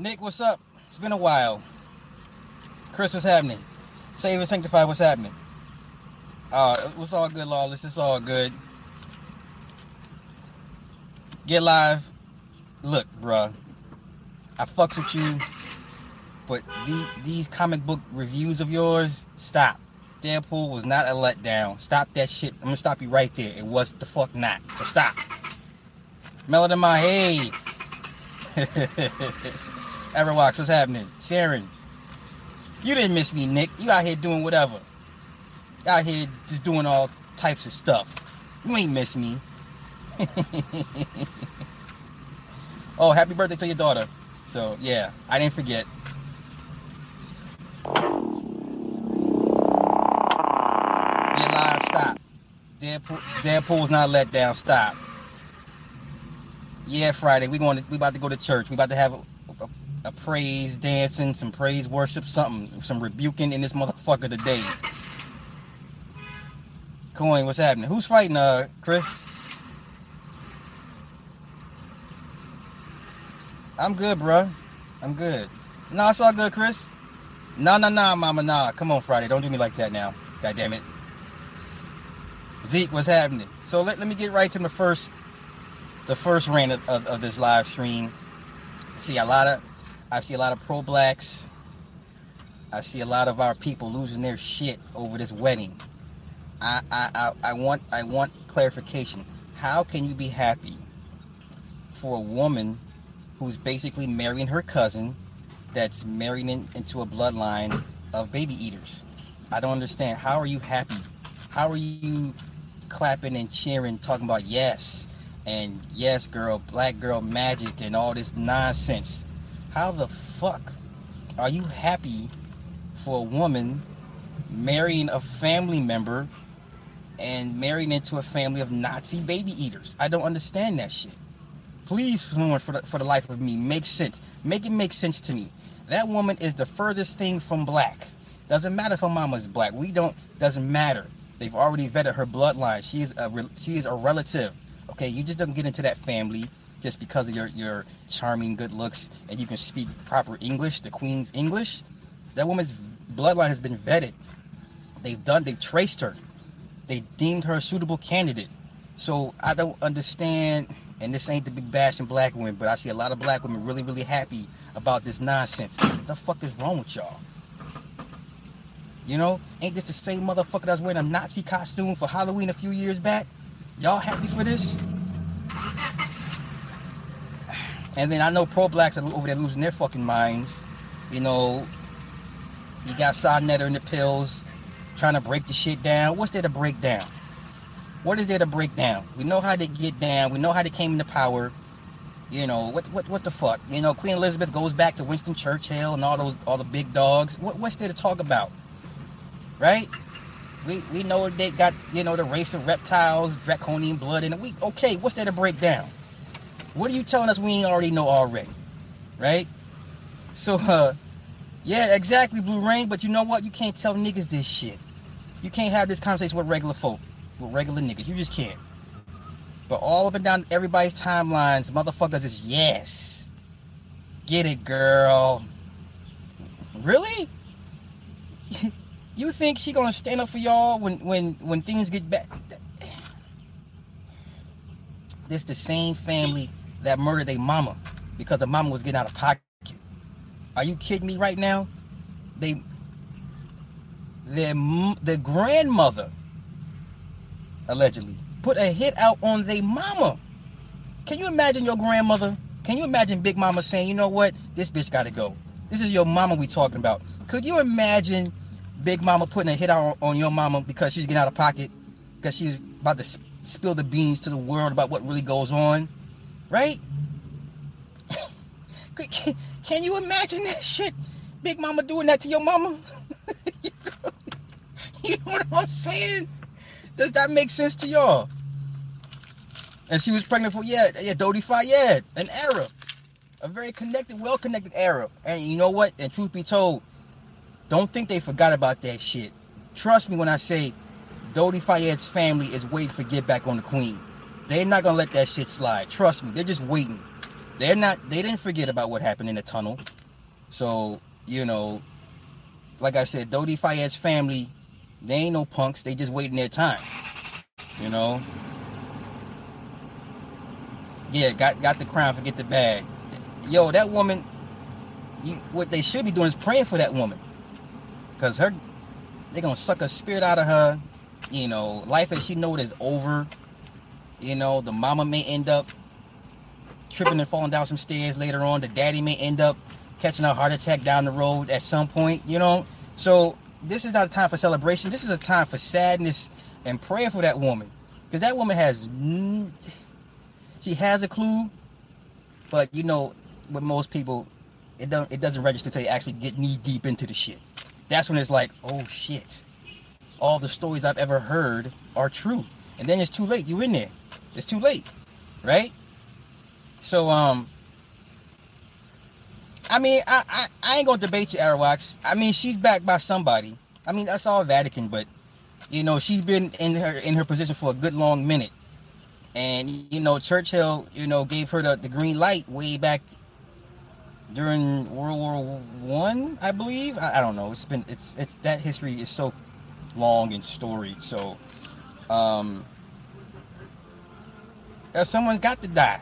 Nick, what's up? It's been a while. Chris, what's happening? Save and sanctify, what's happening? Uh, what's all good, lawless? It's all good. Get live. Look, bruh. I fucks with you, but the, these comic book reviews of yours, stop. Deadpool was not a letdown. Stop that shit. I'm gonna stop you right there. It was the fuck not. So stop. Melody my hey. Everwax, what's happening? Sharon. You didn't miss me, Nick. You out here doing whatever. Out here just doing all types of stuff. You ain't miss me. oh, happy birthday to your daughter. So yeah, I didn't forget. Get live, stop. Deadpool, Deadpool's not let down. Stop. Yeah, Friday we going to we about to go to church. We about to have a, praise dancing, some praise worship, something, some rebuking in this motherfucker today. Coin, what's happening? Who's fighting, uh, Chris? I'm good, bro. I'm good. No, it's all good, Chris. No, no, no, mama, nah. Come on, Friday. Don't do me like that now. God damn it. Zeke, what's happening? So let, let me get right to the first the first rant of, of, of this live stream. See a lot of I see a lot of pro blacks. I see a lot of our people losing their shit over this wedding. I, I, I, I want I want clarification. How can you be happy for a woman who's basically marrying her cousin that's marrying in, into a bloodline of baby eaters? I don't understand. How are you happy? How are you clapping and cheering, talking about yes and yes, girl, black girl magic and all this nonsense? How the fuck are you happy for a woman marrying a family member and marrying into a family of Nazi baby eaters? I don't understand that shit. Please, someone for the, for the life of me, make sense. Make it make sense to me. That woman is the furthest thing from black. Doesn't matter if her mama's black. We don't. Doesn't matter. They've already vetted her bloodline. She's a she is a relative. Okay, you just don't get into that family just because of your your charming good looks and you can speak proper English, the Queen's English. That woman's bloodline has been vetted. They've done. They've traced her. They deemed her a suitable candidate. So I don't understand. And this ain't to be bashing black women, but I see a lot of black women really, really happy about this nonsense. What the fuck is wrong with y'all? You know, ain't this the same motherfucker that was wearing a Nazi costume for Halloween a few years back? Y'all happy for this? And then I know pro blacks are over there losing their fucking minds. You know, you got Netter in the pills trying to break the shit down. What's there to break down? What is there to break down? We know how they get down. We know how they came into power. You know what? What? What the fuck? You know, Queen Elizabeth goes back to Winston Churchill and all those, all the big dogs. What, what's there to talk about? Right? We we know they got you know the race of reptiles, draconian blood it. We okay? What's there to break down? What are you telling us we ain't already know already? Right? So uh, yeah, exactly, Blue Rain. But you know what? You can't tell niggas this shit. You can't have this conversation with regular folk, with regular niggas. You just can't. But all up and down everybody's timelines, motherfuckers is yes. Get it, girl. Really? you think she gonna stand up for y'all when when when things get bad? This the same family that murdered their mama because the mama was getting out of pocket. Are you kidding me right now? They their the grandmother allegedly put a hit out on their mama. Can you imagine your grandmother? Can you imagine Big Mama saying, you know what? This bitch gotta go. This is your mama we talking about. Could you imagine Big Mama putting a hit out on your mama because she's getting out of pocket? Because she's about to spill the beans to the world about what really goes on? Right? can, can you imagine that shit? Big Mama doing that to your mama? you know what I'm saying? Does that make sense to y'all? And she was pregnant for yeah, yeah, Dodi Fayed, an Arab, a very connected, well-connected Arab. And you know what? And truth be told, don't think they forgot about that shit. Trust me when I say, Dodi Fayed's family is waiting for get back on the Queen. They're not gonna let that shit slide. Trust me, they're just waiting. they're not they didn't forget about what happened in the tunnel. So, you know, like I said, Dodi Fayed's family, they ain't no punks, they just waiting their time. You know? Yeah, got got the crown, forget the bag. Yo, that woman, you, what they should be doing is praying for that woman. Cause her they're gonna suck a spirit out of her. You know, life as she know it is over. You know, the mama may end up tripping and falling down some stairs later on. The daddy may end up catching a heart attack down the road at some point, you know. So this is not a time for celebration. This is a time for sadness and prayer for that woman, because that woman has she has a clue, but you know, with most people, it don't it doesn't register until you actually get knee deep into the shit. That's when it's like, oh shit, all the stories I've ever heard are true, and then it's too late. You're in there. It's too late, right? So um, I mean, I, I, I ain't gonna debate you, Arawaks. I mean, she's backed by somebody. I mean, that's all Vatican, but you know, she's been in her in her position for a good long minute. And you know, Churchill, you know, gave her the, the green light way back during World War One, I, I believe. I, I, don't know. It's been it's it's that history is so long and storied. So um someone's got to die.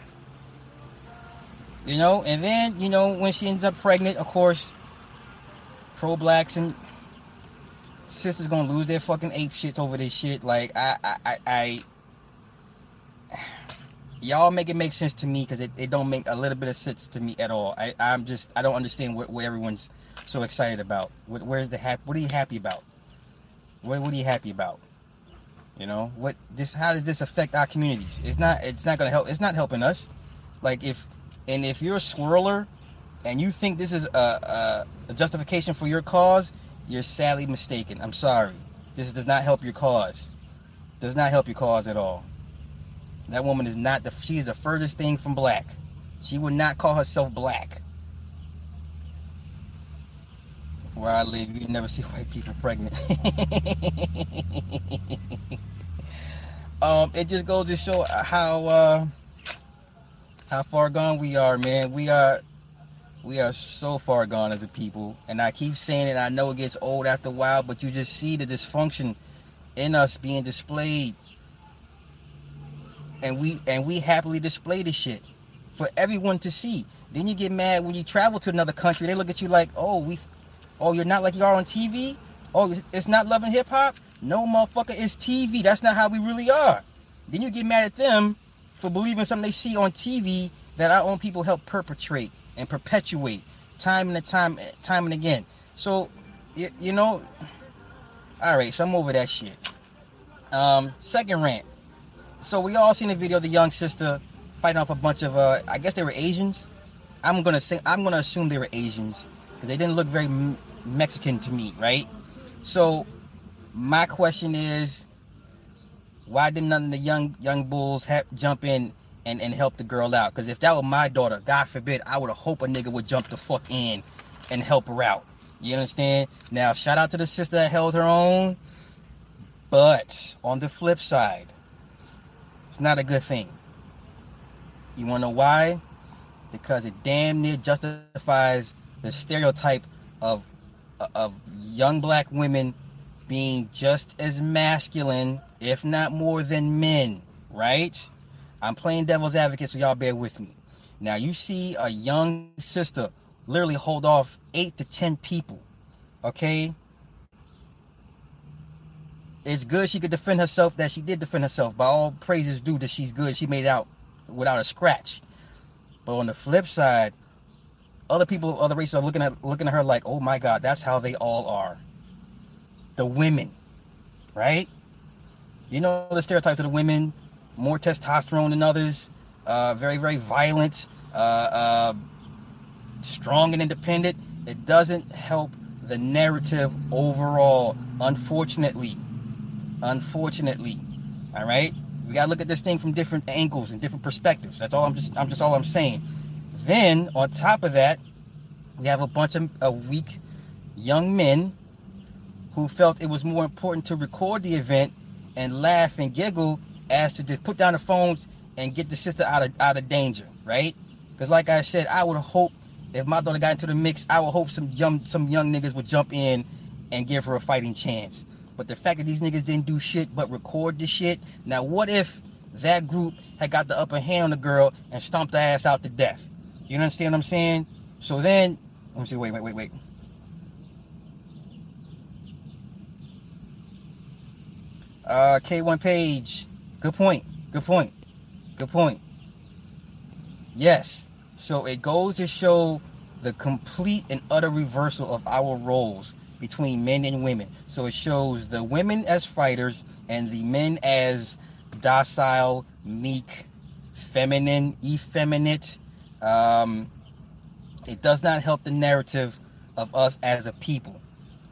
You know, and then, you know, when she ends up pregnant, of course, pro blacks and sisters gonna lose their fucking ape shits over this shit. Like I I I, I y'all make it make sense to me because it, it don't make a little bit of sense to me at all. I, I'm just I don't understand what, what everyone's so excited about. What, where's the happy? What are you happy about? What what are you happy about? You know what this? How does this affect our communities? It's not. It's not gonna help. It's not helping us. Like if and if you're a swirler and you think this is a, a, a justification for your cause, you're sadly mistaken. I'm sorry. This does not help your cause. Does not help your cause at all. That woman is not the she is the furthest thing from black. She would not call herself black. Where I live, you never see white people pregnant. um, it just goes to show how uh, how far gone we are, man. We are we are so far gone as a people. And I keep saying it, I know it gets old after a while, but you just see the dysfunction in us being displayed and we and we happily display the shit for everyone to see. Then you get mad when you travel to another country. They look at you like, oh, we, oh, you're not like you are on TV. Oh, it's not loving hip hop. No, motherfucker, it's TV. That's not how we really are. Then you get mad at them for believing something they see on TV that our own people help perpetrate and perpetuate time and time, time and again. So, you, you know, all right. So I'm over that shit. Um, second rant so we all seen the video of the young sister fighting off a bunch of uh, I guess they were Asians. I'm gonna say I'm gonna assume they were Asians because they didn't look very Mexican to me, right? So my question is, why didn't none of the young young bulls jump in and, and help the girl out? Because if that were my daughter, God forbid, I would have hoped a nigga would jump the fuck in and help her out. You understand? Now, shout out to the sister that held her own. But on the flip side, it's not a good thing. You want to know why? Because it damn near justifies the stereotype of of young black women being just as masculine, if not more than men, right? I'm playing devil's advocate, so y'all bear with me. Now you see a young sister literally hold off eight to ten people, okay? it's good she could defend herself that she did defend herself by all praises due that she's good she made out without a scratch but on the flip side other people other races are looking at looking at her like oh my god that's how they all are the women right you know the stereotypes of the women more testosterone than others uh, very very violent uh, uh, strong and independent it doesn't help the narrative overall unfortunately Unfortunately. All right? We gotta look at this thing from different angles and different perspectives. That's all I'm just I'm just all I'm saying. Then on top of that, we have a bunch of, of weak young men who felt it was more important to record the event and laugh and giggle as to just put down the phones and get the sister out of out of danger, right? Because like I said, I would hope if my daughter got into the mix, I would hope some young some young niggas would jump in and give her a fighting chance. But the fact that these niggas didn't do shit but record the shit. Now what if that group had got the upper hand on the girl and stomped her ass out to death? You understand what I'm saying? So then, let me see. Wait, wait, wait, wait. Uh, K1 page. Good point. Good point. Good point. Yes. So it goes to show the complete and utter reversal of our roles between men and women. So it shows the women as fighters and the men as docile, meek, feminine, effeminate. Um, it does not help the narrative of us as a people.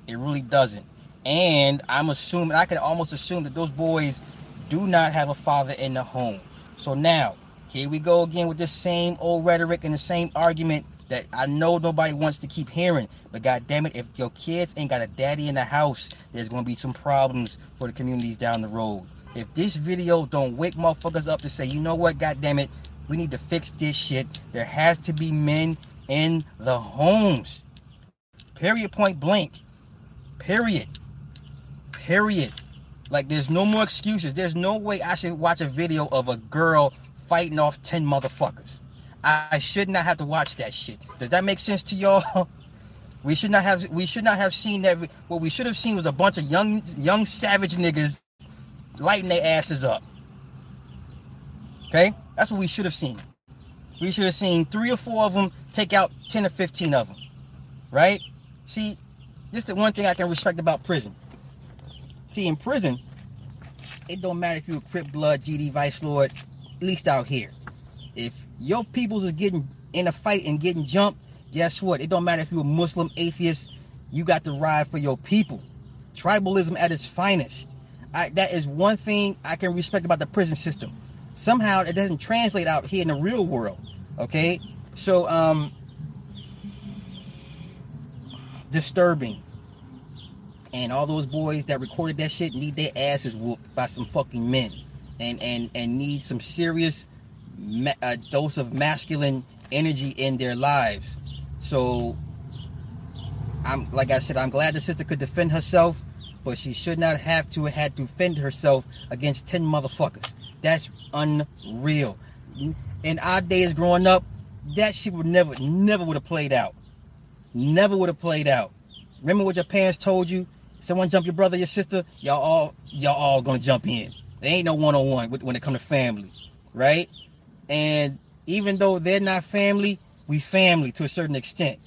It really doesn't. And I'm assuming, I can almost assume that those boys do not have a father in the home. So now, here we go again with the same old rhetoric and the same argument that I know nobody wants to keep hearing. But god damn it, if your kids ain't got a daddy in the house, there's gonna be some problems for the communities down the road. If this video don't wake motherfuckers up to say, you know what, god damn it, we need to fix this shit. There has to be men in the homes. Period point blank. Period. Period. Like there's no more excuses. There's no way I should watch a video of a girl fighting off 10 motherfuckers. I should not have to watch that shit. Does that make sense to y'all? We should not have we should not have seen that what we should have seen was a bunch of young young savage niggas lighting their asses up. Okay? That's what we should have seen. We should have seen three or four of them take out 10 or 15 of them. Right? See, this is the one thing I can respect about prison. See, in prison, it don't matter if you're a Crip Blood, GD Vice Lord, at least out here. If your peoples is getting in a fight and getting jumped, guess what? It don't matter if you're a Muslim, atheist, you got to ride for your people. Tribalism at its finest. I, that is one thing I can respect about the prison system. Somehow it doesn't translate out here in the real world. Okay? So, um, disturbing and all those boys that recorded that shit need their asses whooped by some fucking men. And and and need some serious ma- a dose of masculine energy in their lives. So i'm like i said i'm glad the sister could defend herself but she should not have to had to defend herself against 10 motherfuckers. That's unreal. In our days growing up that shit would never never would have played out. Never would have played out. Remember what your parents told you someone jump your brother, your sister, y'all all y'all all gonna jump in. There ain't no one on one when it come to family, right? And even though they're not family, we family to a certain extent,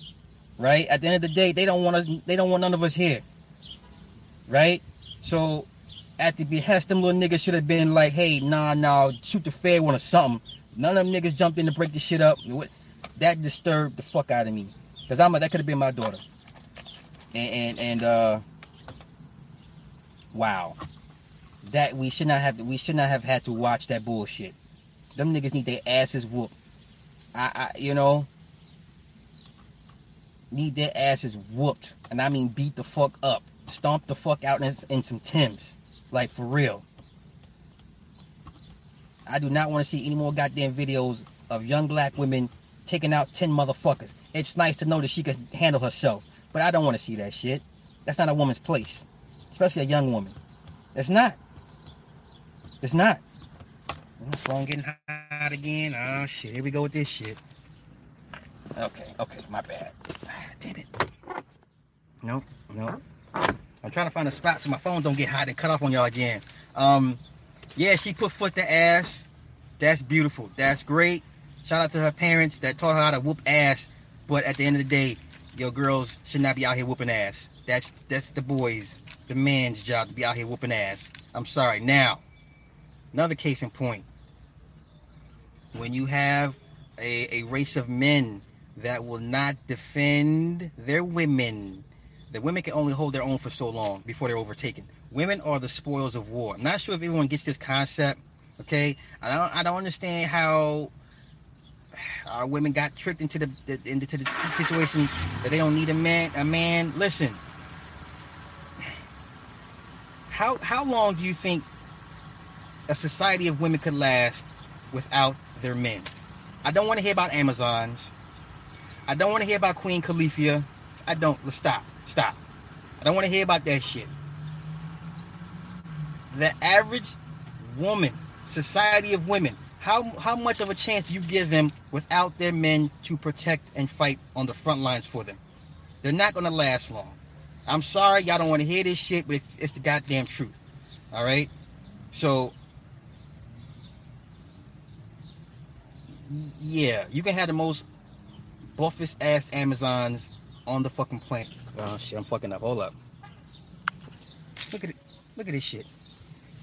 right? At the end of the day, they don't want us. They don't want none of us here, right? So at the behest, them little niggas should have been like, hey, nah, nah, shoot the fair one or something. None of them niggas jumped in to break the shit up. That disturbed the fuck out of me. Cause I'm a, that could have been my daughter. And and, and uh wow. That we should not have we should not have had to watch that bullshit. Them niggas need their asses whooped. I, I you know need their asses whooped. And I mean beat the fuck up. Stomp the fuck out in, in some Tims. Like for real. I do not want to see any more goddamn videos of young black women taking out 10 motherfuckers. It's nice to know that she can handle herself. But I don't want to see that shit. That's not a woman's place especially a young woman. It's not. It's not. My phone getting hot again. Oh shit! Here we go with this shit. Okay, okay, my bad. Damn it. Nope, nope. I'm trying to find a spot so my phone don't get hot and cut off on y'all again. Um, yeah, she put foot to ass. That's beautiful. That's great. Shout out to her parents that taught her how to whoop ass. But at the end of the day, your girls should not be out here whooping ass. That's that's the boys the man's job to be out here whooping ass. I'm sorry. Now, another case in point. When you have a, a race of men that will not defend their women, the women can only hold their own for so long before they're overtaken. Women are the spoils of war. I'm not sure if everyone gets this concept. Okay, I don't. I don't understand how our women got tricked into the, into the situation that they don't need a man. A man. Listen, how how long do you think a society of women could last without their men? I don't want to hear about Amazons. I don't want to hear about Queen Califia. I don't. Let's stop. Stop. I don't want to hear about that shit. The average woman, society of women, how how much of a chance do you give them without their men to protect and fight on the front lines for them? They're not gonna last long. I'm sorry, y'all don't want to hear this shit, but it's, it's the goddamn truth. All right. So yeah, you can have the most buffest ass Amazons on the fucking planet. Oh shit, I'm fucking up. Hold up. Look at it. Look at this shit.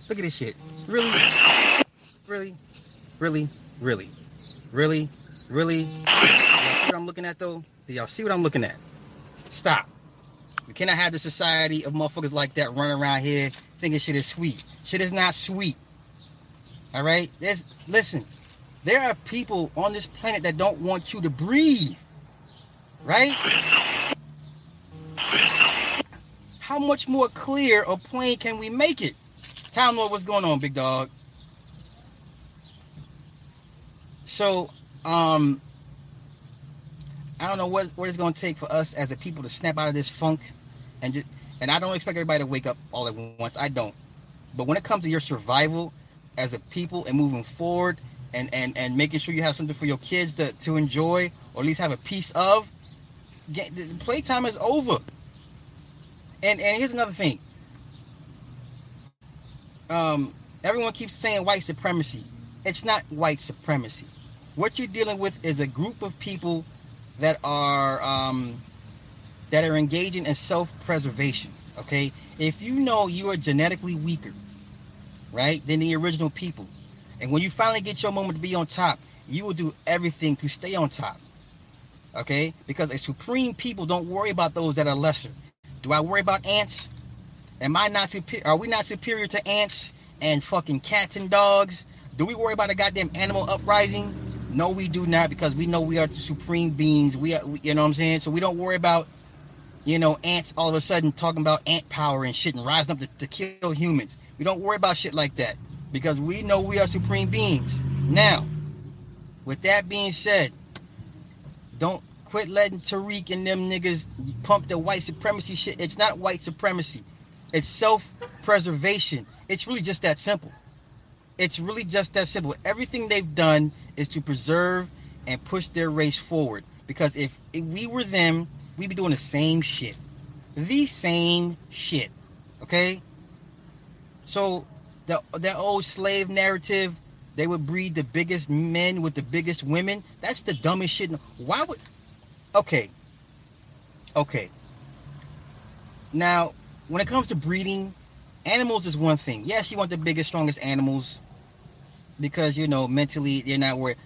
Look at this shit. Really? Really? Really? Really? Really? Really? Y'all see what I'm looking at though? Do y'all see what I'm looking at? Stop. We cannot have the society of motherfuckers like that running around here thinking shit is sweet. Shit is not sweet. All right? There's listen. There are people on this planet that don't want you to breathe. Right? How much more clear or plain can we make it? Time Lord, what's going on, big dog? So, um, I don't know what what it's going to take for us as a people to snap out of this funk, and just, and I don't expect everybody to wake up all at once. I don't. But when it comes to your survival as a people and moving forward, and and and making sure you have something for your kids to to enjoy or at least have a piece of, get, the playtime is over. And and here's another thing. Um, everyone keeps saying white supremacy. It's not white supremacy. What you're dealing with is a group of people that are um, that are engaging in self-preservation. Okay, if you know you are genetically weaker, right, than the original people, and when you finally get your moment to be on top, you will do everything to stay on top. Okay, because a supreme people don't worry about those that are lesser. Do I worry about ants? Am I not superior? Are we not superior to ants and fucking cats and dogs? Do we worry about a goddamn animal uprising? No, we do not because we know we are the supreme beings. We are, you know what I'm saying? So we don't worry about, you know, ants all of a sudden talking about ant power and shit and rising up to, to kill humans. We don't worry about shit like that because we know we are supreme beings. Now, with that being said, don't quit letting Tariq and them niggas pump the white supremacy shit. It's not white supremacy. It's self-preservation. It's really just that simple. It's really just that simple. Everything they've done is to preserve and push their race forward. Because if, if we were them, we'd be doing the same shit. The same shit. Okay? So the that old slave narrative, they would breed the biggest men with the biggest women. That's the dumbest shit. Why would okay. Okay. Now, when it comes to breeding, animals is one thing. Yes, you want the biggest, strongest animals because you know mentally they're not worried.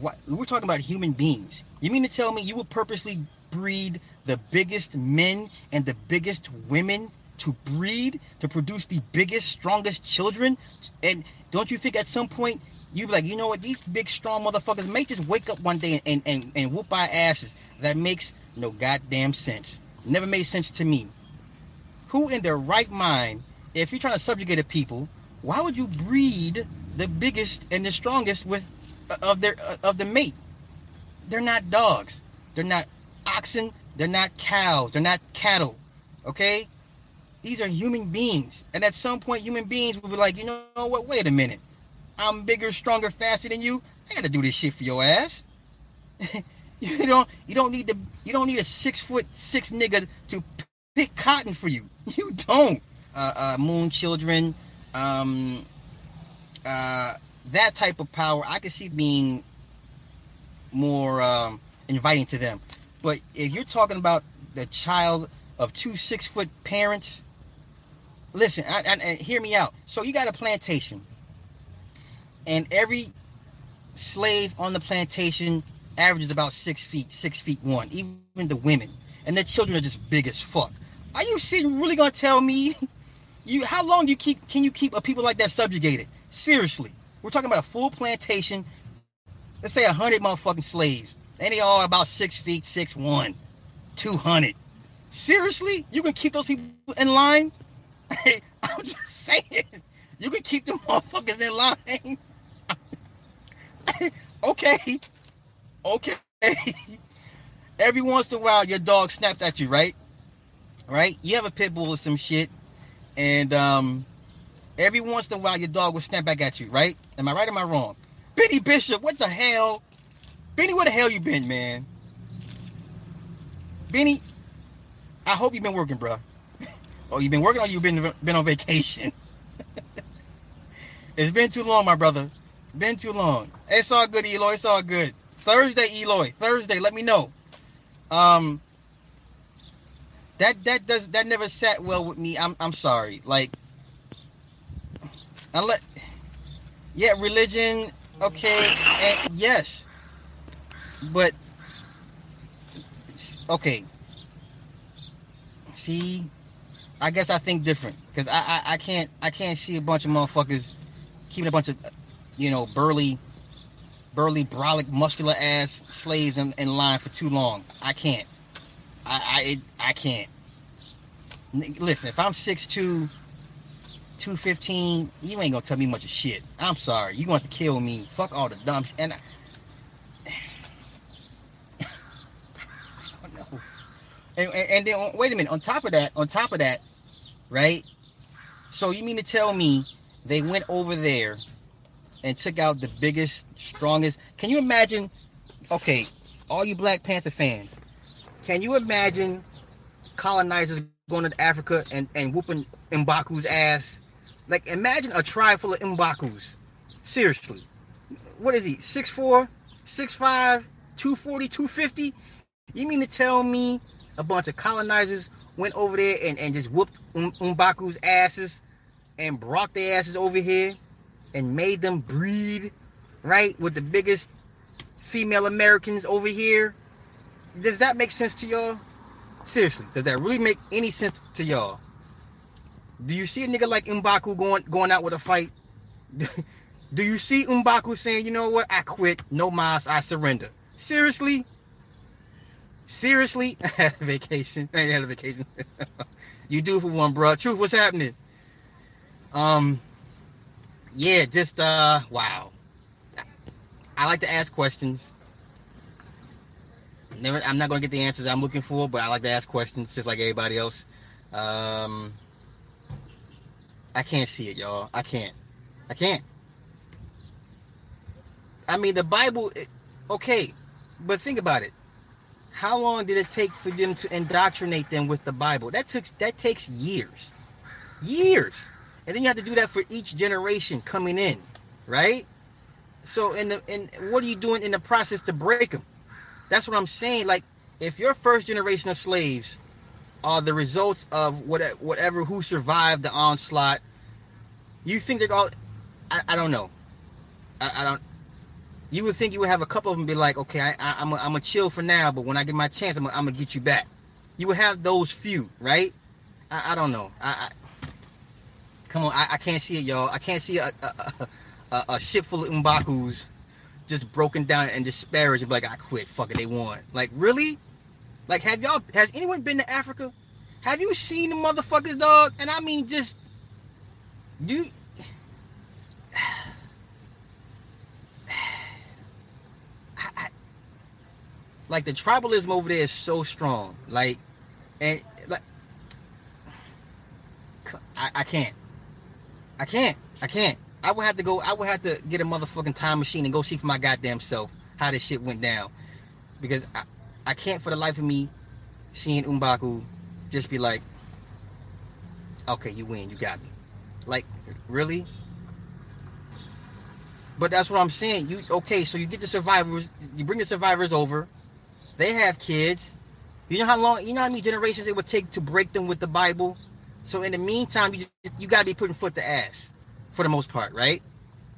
What we're talking about human beings. You mean to tell me you will purposely breed the biggest men and the biggest women to breed to produce the biggest, strongest children? And don't you think at some point you'd be like, you know what, these big, strong motherfuckers may just wake up one day and and, and whoop our asses. That makes no goddamn sense. Never made sense to me. Who in their right mind, if you're trying to subjugate a people, why would you breed the biggest and the strongest with uh, of their uh, of the mate. They're not dogs. They're not oxen. They're not cows. They're not cattle. Okay? These are human beings. And at some point, human beings will be like, you know what? Wait a minute. I'm bigger, stronger, faster than you. I gotta do this shit for your ass. you don't you don't need to you don't need a six foot six nigga to pick cotton for you. You don't. Uh, uh, moon children, um, uh, that type of power, I could see being more um, inviting to them. But if you're talking about the child of two six foot parents, listen, hear me out. So you got a plantation, and every slave on the plantation averages about six feet, six feet one, even the women, and their children are just big as fuck. Are you sitting really gonna tell me you how long do you keep can you keep a people like that subjugated? Seriously, we're talking about a full plantation. Let's say a hundred motherfucking slaves, and they all about six feet, six one, two hundred. Seriously, you can keep those people in line? I'm just saying, you can keep them motherfuckers in line. okay, okay. Every once in a while, your dog snapped at you, right? Right? You have a pit bull or some shit, and um, every once in a while, your dog will snap back at you, right? Am I right? Or am I wrong? Benny Bishop, what the hell? Benny, where the hell you been, man? Benny, I hope you've been working, bro. oh, you've been working or you've been been on vacation? it's been too long, my brother. Been too long. It's all good, Eloy. It's all good. Thursday, Eloy. Thursday. Let me know. Um, that that does that never sat well with me. I'm I'm sorry. Like, unless, yeah, religion. Okay, and yes, but okay. See, I guess I think different because I, I I can't I can't see a bunch of motherfuckers keeping a bunch of you know burly burly brolic muscular ass slaves in, in line for too long. I can't. I I it, I can't. Listen, if I'm 6'2", 215, you ain't gonna tell me much of shit. I'm sorry. You to have to kill me. Fuck all the dumb. And I, And, and, and, then wait a minute. On top of that, on top of that, right? So you mean to tell me they went over there and took out the biggest, strongest? Can you imagine? Okay, all you Black Panther fans, can you imagine colonizers going to Africa and, and whooping M'Baku's ass? Like imagine a tribe full of M'Baku's. Seriously. What is he? 6'4, 6'5, 240, 250? You mean to tell me a bunch of colonizers went over there and, and just whooped um, M'Baku's asses and brought their asses over here and made them breed, right, with the biggest female Americans over here. Does that make sense to y'all? Seriously, does that really make any sense to y'all? Do you see a nigga like M'Baku going going out with a fight? Do you see M'Baku saying, you know what, I quit, no mas, I surrender? Seriously? Seriously, I had a vacation. I had a vacation. you do for one, bro. Truth, what's happening? Um, yeah, just uh, wow. I like to ask questions. Never, I'm not gonna get the answers I'm looking for, but I like to ask questions just like everybody else. Um, I can't see it, y'all. I can't. I can't. I mean, the Bible. Okay, but think about it how long did it take for them to indoctrinate them with the Bible? That took that takes years. Years. And then you have to do that for each generation coming in, right? So in the in what are you doing in the process to break them? That's what I'm saying. Like if your first generation of slaves are the results of whatever, whatever who survived the onslaught, you think they're all I, I don't know. I, I don't you would think you would have a couple of them be like, okay, I, am I'm a chill for now, but when I get my chance, I'm gonna get you back. You would have those few, right? I, I don't know. I, come on, I, can't see it, y'all. I can't see a a, a, a ship full of M'Baku's just broken down and disparaged like, I quit. Fuck it, they won. Like really? Like have y'all? Has anyone been to Africa? Have you seen the motherfuckers, dog? And I mean, just do. like the tribalism over there is so strong. Like, and like, I, I can't, I can't, I can't. I would have to go. I would have to get a motherfucking time machine and go see for my goddamn self how this shit went down, because I can't for the life of me seeing M'Baku just be like, okay, you win, you got me. Like, really? But that's what I'm saying. You okay? So you get the survivors, you bring the survivors over, they have kids. You know how long, you know how many generations it would take to break them with the Bible? So in the meantime, you just, you got to be putting foot to ass for the most part, right?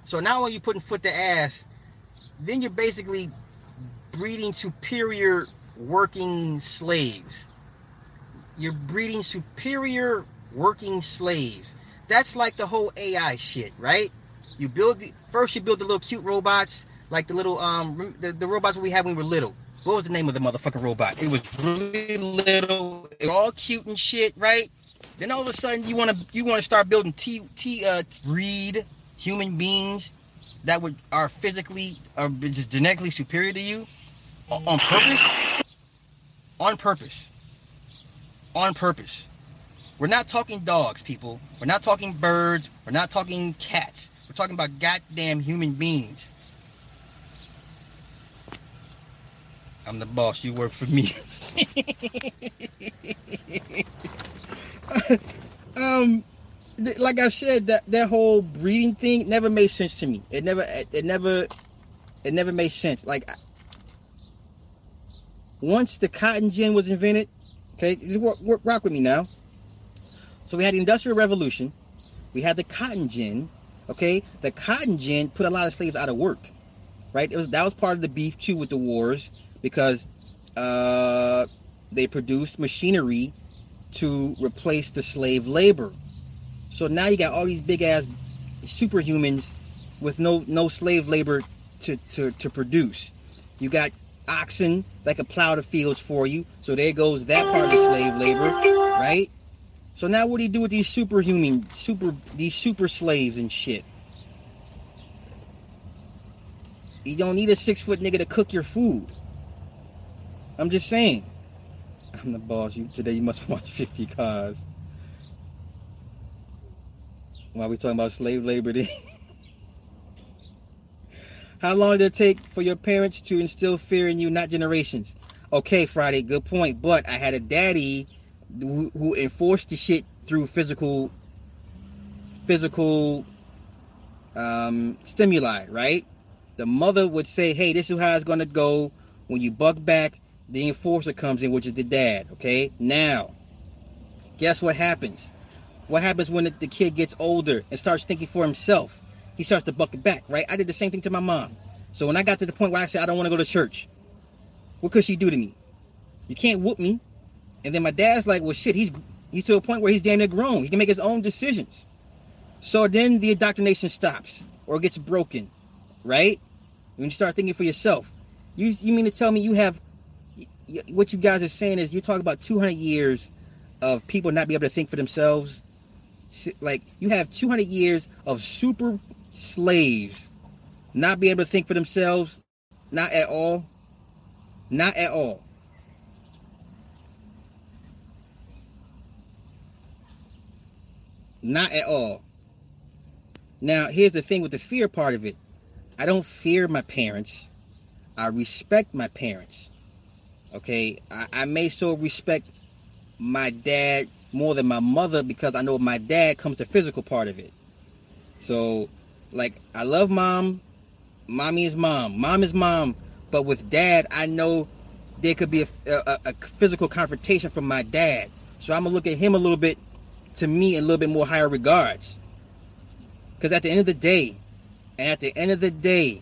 So not only you putting foot to ass, then you're basically breeding superior working slaves. You're breeding superior working slaves. That's like the whole AI shit, right? You build the first you build the little cute robots, like the little um the, the robots we had when we were little what was the name of the motherfucking robot? It was really little, it was all cute and shit, right? Then all of a sudden you want to you want to start building T T uh breed human beings that would are physically are just genetically superior to you. on purpose. On purpose. On purpose. We're not talking dogs, people. We're not talking birds. We're not talking cats. We're talking about goddamn human beings. I'm the boss. You work for me. um, like I said, that that whole breeding thing never made sense to me. It never, it never, it never made sense. Like once the cotton gin was invented, okay, just rock with me now. So we had the Industrial Revolution, we had the cotton gin, okay. The cotton gin put a lot of slaves out of work, right? It was that was part of the beef too with the wars because uh, they produced machinery to replace the slave labor. So now you got all these big ass superhumans with no no slave labor to, to, to produce. You got oxen that can plow the fields for you. So there goes that part of slave labor, right? So now what do you do with these superhuman, super, these super slaves and shit? You don't need a six foot nigga to cook your food. I'm just saying. I'm the boss. You today you must watch 50 cars. While we talking about slave labor, How long did it take for your parents to instill fear in you, not generations? Okay, Friday, good point. But I had a daddy who, enforced the shit through physical, physical um, stimuli, right? The mother would say, "Hey, this is how it's gonna go." When you buck back, the enforcer comes in, which is the dad. Okay, now, guess what happens? What happens when the kid gets older and starts thinking for himself? He starts to buck it back, right? I did the same thing to my mom. So when I got to the point where I said I don't want to go to church, what could she do to me? You can't whoop me. And then my dad's like, well, shit, he's he's to a point where he's damn near grown. He can make his own decisions. So then the indoctrination stops or gets broken, right? When you start thinking for yourself, you you mean to tell me you have what you guys are saying is you're talking about 200 years of people not be able to think for themselves. Like you have 200 years of super slaves not be able to think for themselves? Not at all. Not at all. Not at all. Now, here's the thing with the fear part of it. I don't fear my parents. I respect my parents. Okay? I, I may so respect my dad more than my mother because I know my dad comes the physical part of it. So like I love mom, mommy is mom, mom is mom, but with dad, I know there could be a, a, a physical confrontation from my dad. So I'm gonna look at him a little bit, to me, a little bit more higher regards. Because at the end of the day, and at the end of the day,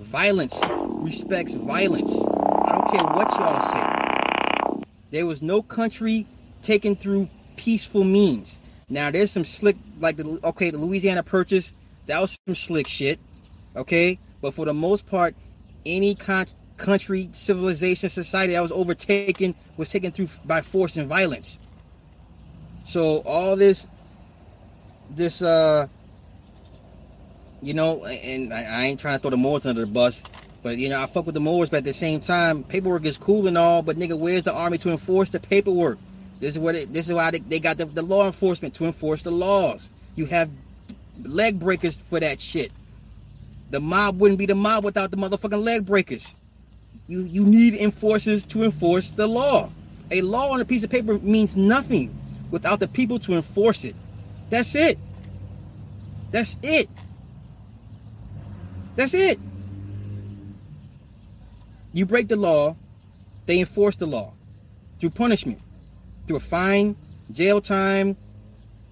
violence respects violence. I don't care what y'all say. There was no country taken through peaceful means. Now there's some slick, like the okay, the Louisiana Purchase that was some slick shit. Okay? But for the most part, any con- country, civilization, society that was overtaken was taken through by force and violence. So all this, this, uh, you know, and I, I ain't trying to throw the Moors under the bus, but you know, I fuck with the Moors, but at the same time, paperwork is cool and all, but nigga, where's the army to enforce the paperwork? This is what it, this is why they, they got the, the law enforcement to enforce the laws. You have leg breakers for that shit. The mob wouldn't be the mob without the motherfucking leg breakers. You you need enforcers to enforce the law. A law on a piece of paper means nothing without the people to enforce it. That's it. That's it. That's it. You break the law, they enforce the law through punishment, through a fine, jail time,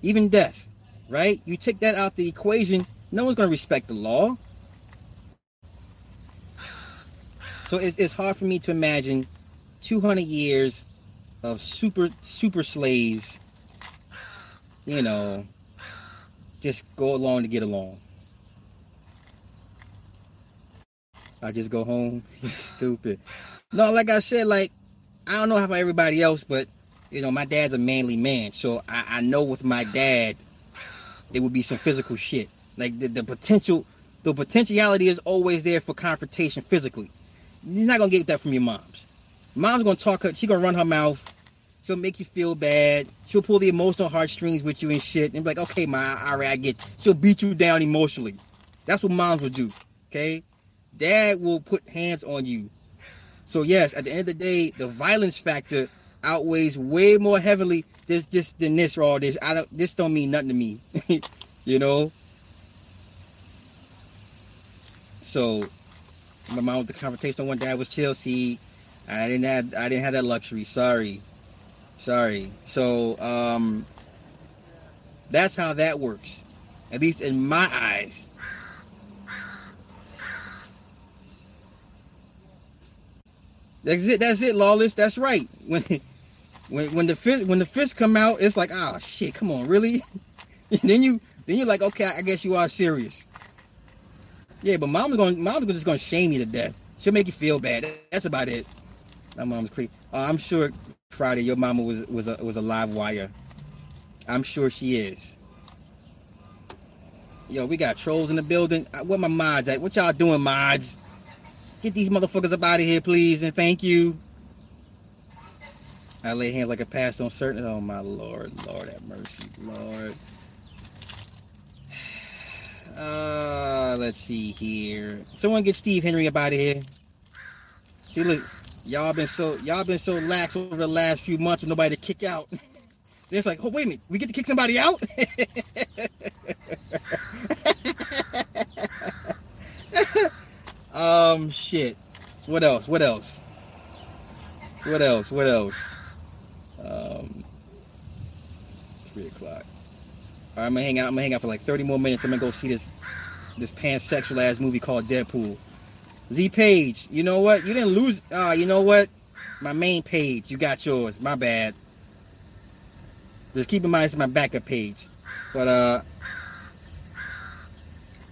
even death right? You take that out the equation, no one's going to respect the law. So it's, it's hard for me to imagine 200 years of super super slaves, you know, just go along to get along. I just go home. Stupid. No, like I said, like I don't know how about everybody else, but you know, my dad's a manly man, so I, I know with my dad, it would be some physical shit. Like the, the potential, the potentiality is always there for confrontation physically. You're not gonna get that from your moms. Mom's gonna talk her. She gonna run her mouth. She'll make you feel bad. She'll pull the emotional heartstrings with you and shit. And be like, okay, ma, all right, I get. She'll beat you down emotionally. That's what moms will do. Okay, dad will put hands on you. So yes, at the end of the day, the violence factor outweighs way more heavily this this than this or all this. I don't. This don't mean nothing to me. you know. So, my mom with the confrontation one dad was Chelsea. I didn't have I didn't have that luxury. Sorry. Sorry. So um, that's how that works, at least in my eyes. That's it. That's it. Lawless. That's right. When when when the fist when the fists come out, it's like, oh shit, come on, really? then you then you're like, okay, I guess you are serious. Yeah, but mom's gonna mom's just gonna shame you to death. She'll make you feel bad. That's about it. My mom's crazy. Uh, I'm sure Friday, your mama was was a was a live wire. I'm sure she is. Yo, we got trolls in the building. Uh, where my mods at? What y'all doing, mods? Get these motherfuckers up out of here, please, and thank you. I lay hands like a past on certain. Oh my lord, Lord have mercy, Lord. Uh, let's see here. Someone get Steve Henry up out of here. See, look, Y'all been so y'all been so lax over the last few months with nobody to kick out. it's like, oh wait a minute, we get to kick somebody out? um shit. What else? What else? What else? What else? Um three o'clock. All right, I'm gonna hang out. I'm gonna hang out for like 30 more minutes. I'm gonna go see this this pansexual ass movie called Deadpool. Z page, you know what? You didn't lose. Uh, you know what? My main page, you got yours. My bad. Just keep in mind it's my backup page. But uh,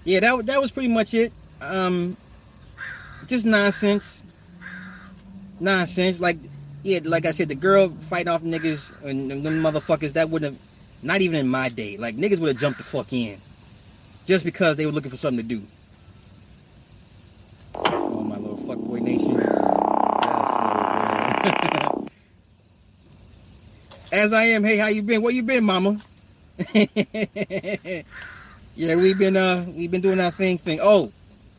yeah, that that was pretty much it. Um, just nonsense, nonsense. Like yeah, like I said, the girl fighting off niggas and them motherfuckers. That wouldn't have, not even in my day. Like niggas would have jumped the fuck in, just because they were looking for something to do. Oh, my little fuckboy nation. As I am, hey, how you been? Where you been, mama? yeah, we've been uh we've been doing our thing thing. Oh,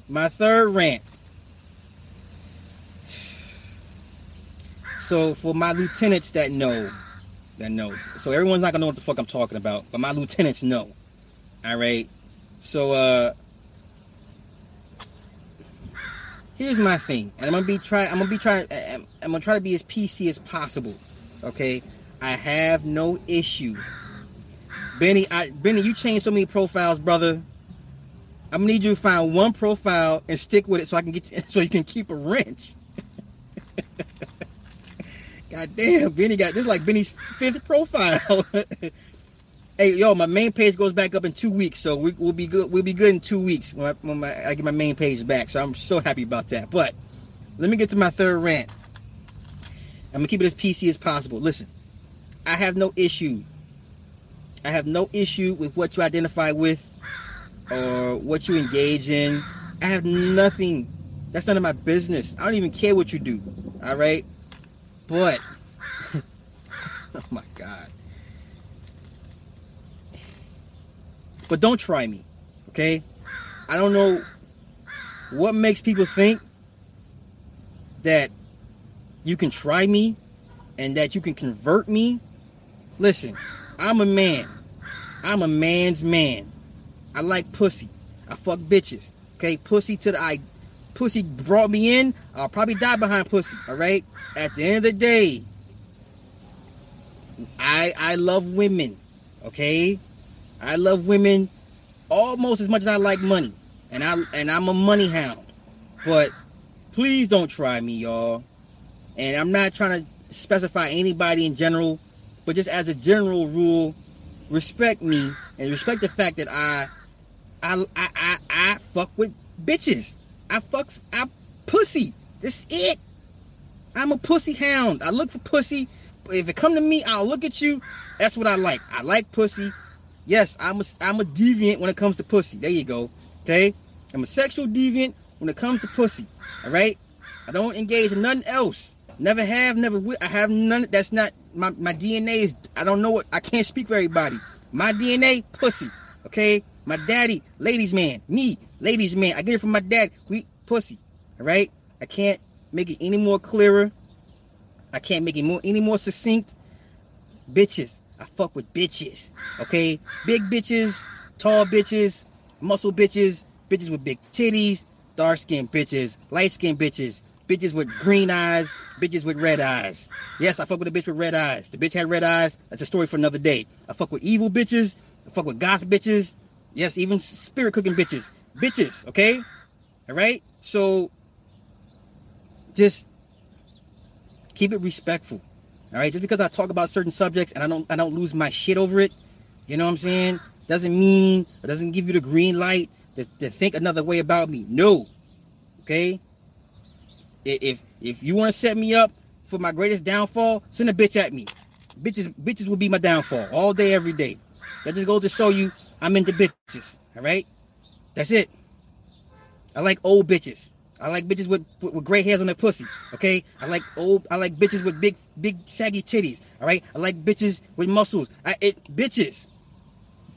my third rant. So for my lieutenants that know, that know. So everyone's not gonna know what the fuck I'm talking about, but my lieutenants know. All right. So uh here's my thing, and I'm gonna be try. I'm gonna be trying. I'm, I'm gonna try to be as PC as possible. Okay, I have no issue. Benny, I, Benny, you changed so many profiles, brother. I'm gonna need you to find one profile and stick with it so I can get you, so you can keep a wrench. God damn, Benny got this is like Benny's fifth profile. Hey, yo, my main page goes back up in two weeks, so we, will be good. We'll be good in two weeks when, I, when my, I get my main page back. So I'm so happy about that. But let me get to my third rant. I'm gonna keep it as PC as possible. Listen, I have no issue. I have no issue with what you identify with or what you engage in. I have nothing. That's none of my business. I don't even care what you do. All right, but oh my god. But don't try me, okay? I don't know what makes people think that you can try me and that you can convert me. Listen, I'm a man. I'm a man's man. I like pussy. I fuck bitches. Okay, pussy to the I pussy brought me in. I'll probably die behind pussy. All right. At the end of the day, I I love women. Okay, I love women almost as much as I like money, and I and I'm a money hound. But please don't try me, y'all. And I'm not trying to specify anybody in general, but just as a general rule, respect me and respect the fact that I I I I, I fuck with bitches. I fucks I pussy. This it. I'm a pussy hound. I look for pussy. If it come to me, I'll look at you. That's what I like. I like pussy. Yes, I'm a, I'm a deviant when it comes to pussy. There you go. Okay? I'm a sexual deviant when it comes to pussy. All right? I don't engage in nothing else. Never have, never will. I have none. That's not my my DNA is. I don't know what. I can't speak for everybody. My DNA, pussy. Okay. My daddy, ladies man. Me, ladies man. I get it from my dad. We pussy. All right. I can't make it any more clearer. I can't make it more any more succinct. Bitches. I fuck with bitches. Okay. Big bitches, tall bitches, muscle bitches, bitches with big titties, dark skinned bitches, light skinned bitches, bitches with green eyes, bitches with red eyes. Yes, I fuck with a bitch with red eyes. The bitch had red eyes. That's a story for another day. I fuck with evil bitches. I fuck with goth bitches. Yes, even spirit cooking bitches. Bitches, okay? All right? So just keep it respectful. All right? Just because I talk about certain subjects and I don't I don't lose my shit over it, you know what I'm saying? Doesn't mean it doesn't give you the green light to, to think another way about me. No. Okay? If if you want to set me up for my greatest downfall, send a bitch at me. Bitches bitches will be my downfall all day, every day. That just goes to show you I'm into bitches. All right? That's it. I like old bitches. I like bitches with, with, with gray hairs on their pussy. Okay, I like old. I like bitches with big, big saggy titties. All right, I like bitches with muscles. I it bitches,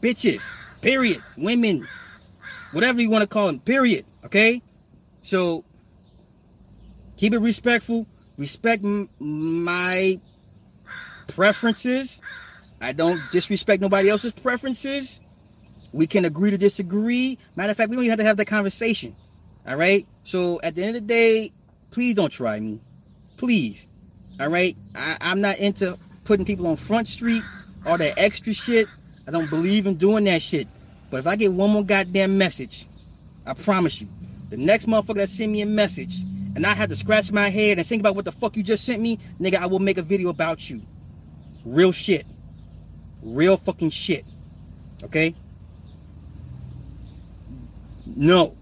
bitches. Period. Women, whatever you want to call them. Period. Okay, so keep it respectful. Respect m- my preferences. I don't disrespect nobody else's preferences. We can agree to disagree. Matter of fact, we don't even have to have that conversation. All right. So at the end of the day, please don't try me. Please. All right. I, I'm not into putting people on Front Street, all that extra shit. I don't believe in doing that shit. But if I get one more goddamn message, I promise you, the next motherfucker that send me a message and I have to scratch my head and think about what the fuck you just sent me, nigga, I will make a video about you. Real shit. Real fucking shit. Okay? No.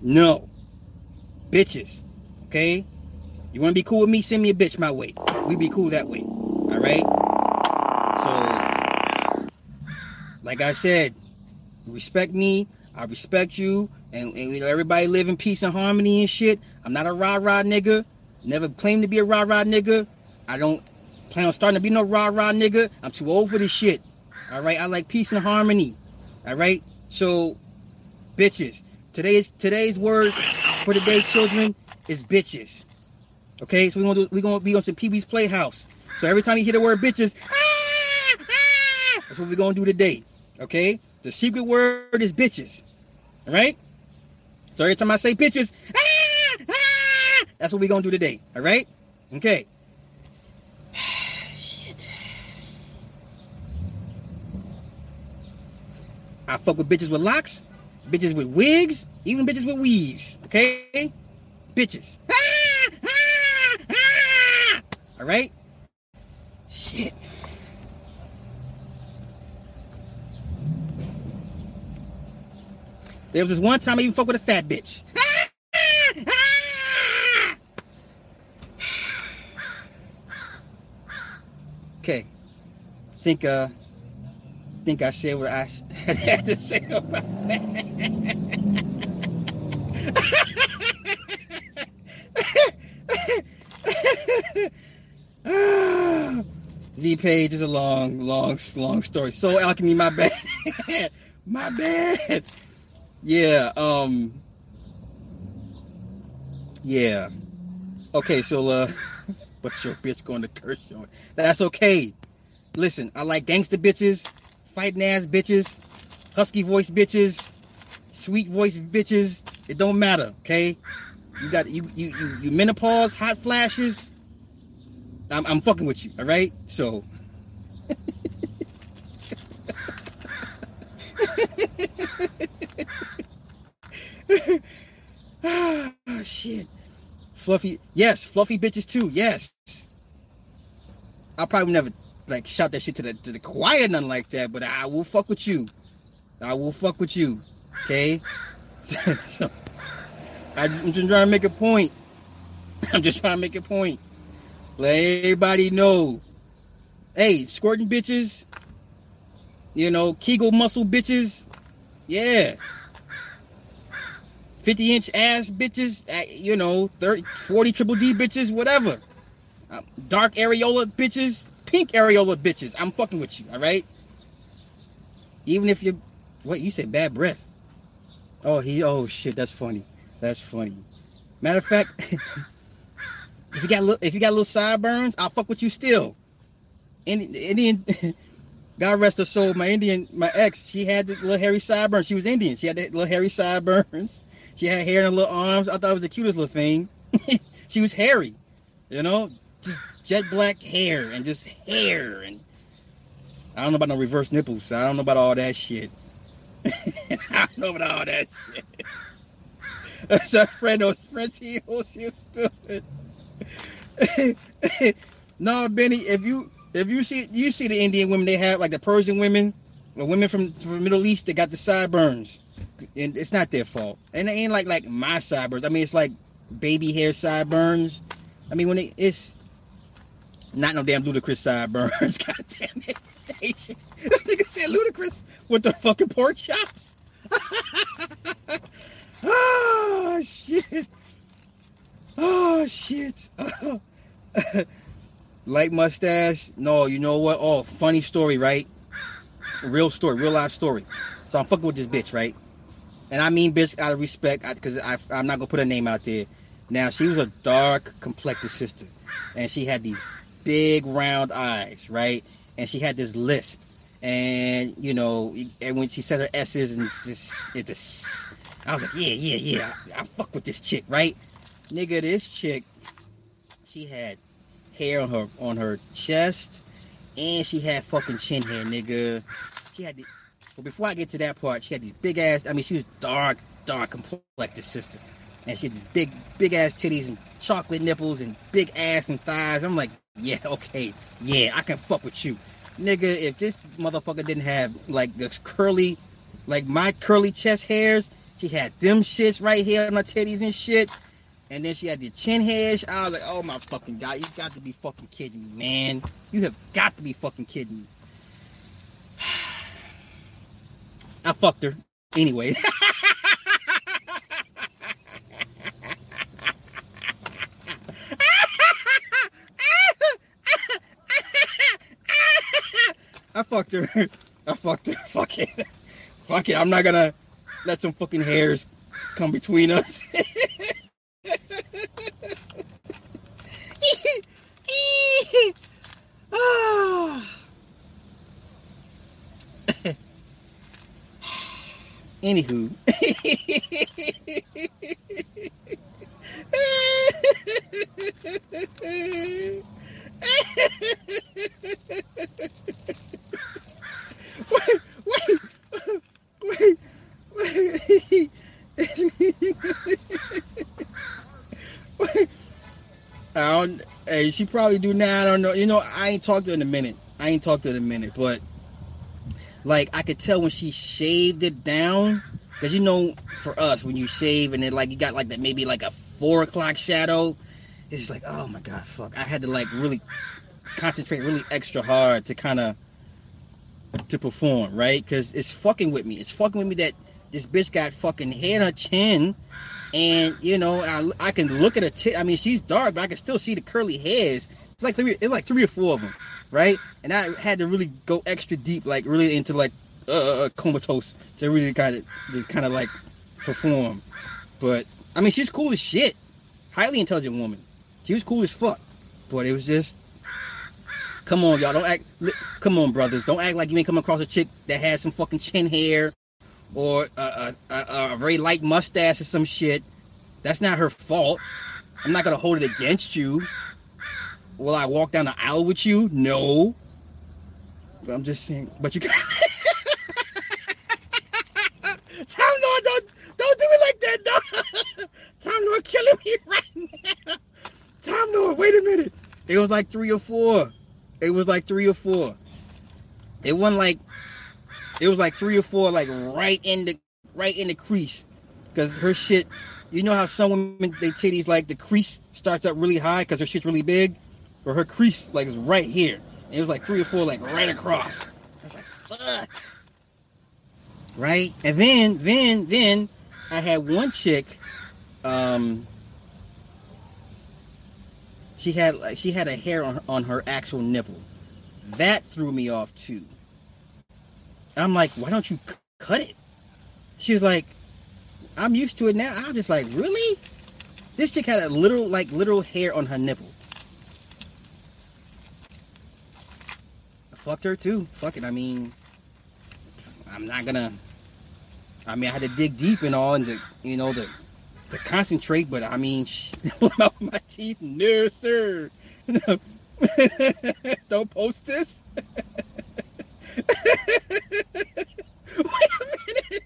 No. Bitches. Okay? You want to be cool with me? Send me a bitch my way. We be cool that way. All right? So, like I said, respect me. I respect you. And, and you know, everybody live in peace and harmony and shit. I'm not a rah rah nigga. Never claimed to be a rah rah nigga. I don't plan on starting to be no rah rah nigga. I'm too old for this shit. All right? I like peace and harmony. All right? So, bitches. Today's today's word for the day, children, is bitches. Okay, so we're gonna do, we're gonna be on some Pee-wee's Playhouse. So every time you hear the word bitches, that's what we're gonna do today. Okay, the secret word is bitches. All right. So every time I say bitches, that's what we're gonna do today. All right. Okay. I fuck with bitches with locks bitches with wigs, even bitches with weaves. Okay, bitches. All right. Shit. There was this one time I even fucked with a fat bitch. okay. Think uh think I said what I had to say about that. Z page is a long, long, long story. So alchemy, my bad. my bad. Yeah, um Yeah. Okay, so uh but your bitch going to curse you. That's okay. Listen, I like gangster bitches, fighting ass bitches, husky voice bitches, sweet voice bitches. It don't matter, okay? You got you you you, you menopause, hot flashes. I'm, I'm fucking with you, all right? So. oh, shit. Fluffy, yes, fluffy bitches too, yes. I'll probably never like shout that shit to the to the choir, nothing like that. But I will fuck with you. I will fuck with you. Okay. So, I just, I'm just trying to make a point. I'm just trying to make a point. Let everybody know. Hey, squirting bitches. You know, Kegel muscle bitches. Yeah. 50 inch ass bitches, uh, you know, 30, 40 triple D bitches, whatever. Um, dark areola bitches, pink areola bitches. I'm fucking with you, all right? Even if you, what you said, bad breath. Oh, he, oh shit, that's funny. That's funny. Matter of fact, if you got little, if you got little sideburns, I'll fuck with you still. Indian, Indian God rest her soul. My Indian, my ex, she had the little hairy sideburns. She was Indian. She had the little hairy sideburns. She had hair in her little arms. I thought it was the cutest little thing. she was hairy, you know, just jet black hair and just hair. And I don't know about no reverse nipples. So I don't know about all that shit. I don't know about all that shit. so friend knows friends he you stupid. no, Benny, if you if you see you see the Indian women they have like the Persian women, the women from from the Middle East, they got the sideburns, and it's not their fault. And it ain't like like my sideburns. I mean, it's like baby hair sideburns. I mean, when it, it's not no damn Ludacris sideburns. God damn it! This nigga said Ludacris with the fucking pork chops. oh shit! Oh shit! Light mustache. No, you know what? Oh, funny story, right? Real story, real life story. So I'm fucking with this bitch, right? And I mean bitch out of respect, because I, I'm not gonna put her name out there. Now she was a dark complected sister, and she had these big round eyes, right? And she had this lisp, and you know, and when she said her s's and it's just, it just, I was like, yeah, yeah, yeah, I, I fuck with this chick, right? Nigga, this chick, she had hair on her on her chest, and she had fucking chin hair, nigga. She had the. But before I get to that part, she had these big ass. I mean, she was dark, dark complected sister, and she had these big, big ass titties and chocolate nipples and big ass and thighs. I'm like, yeah, okay, yeah, I can fuck with you, nigga. If this motherfucker didn't have like the curly, like my curly chest hairs, she had them shits right here on her titties and shit. And then she had the chin hairs. I was like, oh my fucking god, you got to be fucking kidding me, man. You have got to be fucking kidding me. I fucked her. Anyway. I fucked her. I fucked her. Fuck it. Fuck it. I'm not gonna let some fucking hairs come between us. Anywho. Wait, wait, wait, wait. Hey, she probably do now. I don't know. You know, I ain't talked to her in a minute. I ain't talked to her in a minute, but like I could tell when she shaved it down. Cause you know, for us, when you shave and then like you got like that maybe like a four o'clock shadow, it's just like, oh my god, fuck. I had to like really concentrate really extra hard to kind of to perform, right? Cause it's fucking with me. It's fucking with me that this bitch got fucking hair on her chin, and you know, I, I can look at her tit. I mean, she's dark, but I can still see the curly hairs. It's like three, it's like three or four of them right? And I had to really go extra deep, like really into like uh, uh, uh comatose to really kind of kind of like perform. But I mean, she's cool as shit. Highly intelligent woman. She was cool as fuck. But it was just, come on, y'all. Don't act. Come on, brothers. Don't act like you ain't come across a chick that has some fucking chin hair or a, a, a, a very light mustache or some shit. That's not her fault. I'm not gonna hold it against you. Will I walk down the aisle with you? No. But I'm just saying. But you can. Tom Lord, don't don't do it like that, dog. Tom Lord killing me right now. Tom Lord, wait a minute. It was like three or four. It was like three or four. It wasn't like it was like three or four, like right in the right in the crease. Cause her shit, you know how some women they titties like the crease starts up really high because her shit's really big or her crease like is right here. And it was like three or four like right across. I was like, fuck. Right? And then, then, then I had one chick, um, she had like she had a hair on on her actual nipple. That threw me off too. I'm like, why don't you c- cut it? She was like, I'm used to it now. I'm just like, really? This chick had a little like literal hair on her nipple. I fucked her too. Fuck it. I mean, I'm not gonna. I mean, I had to dig deep and all, and to you know to to concentrate. But I mean, out my teeth, no sir. Don't post this. Wait a minute.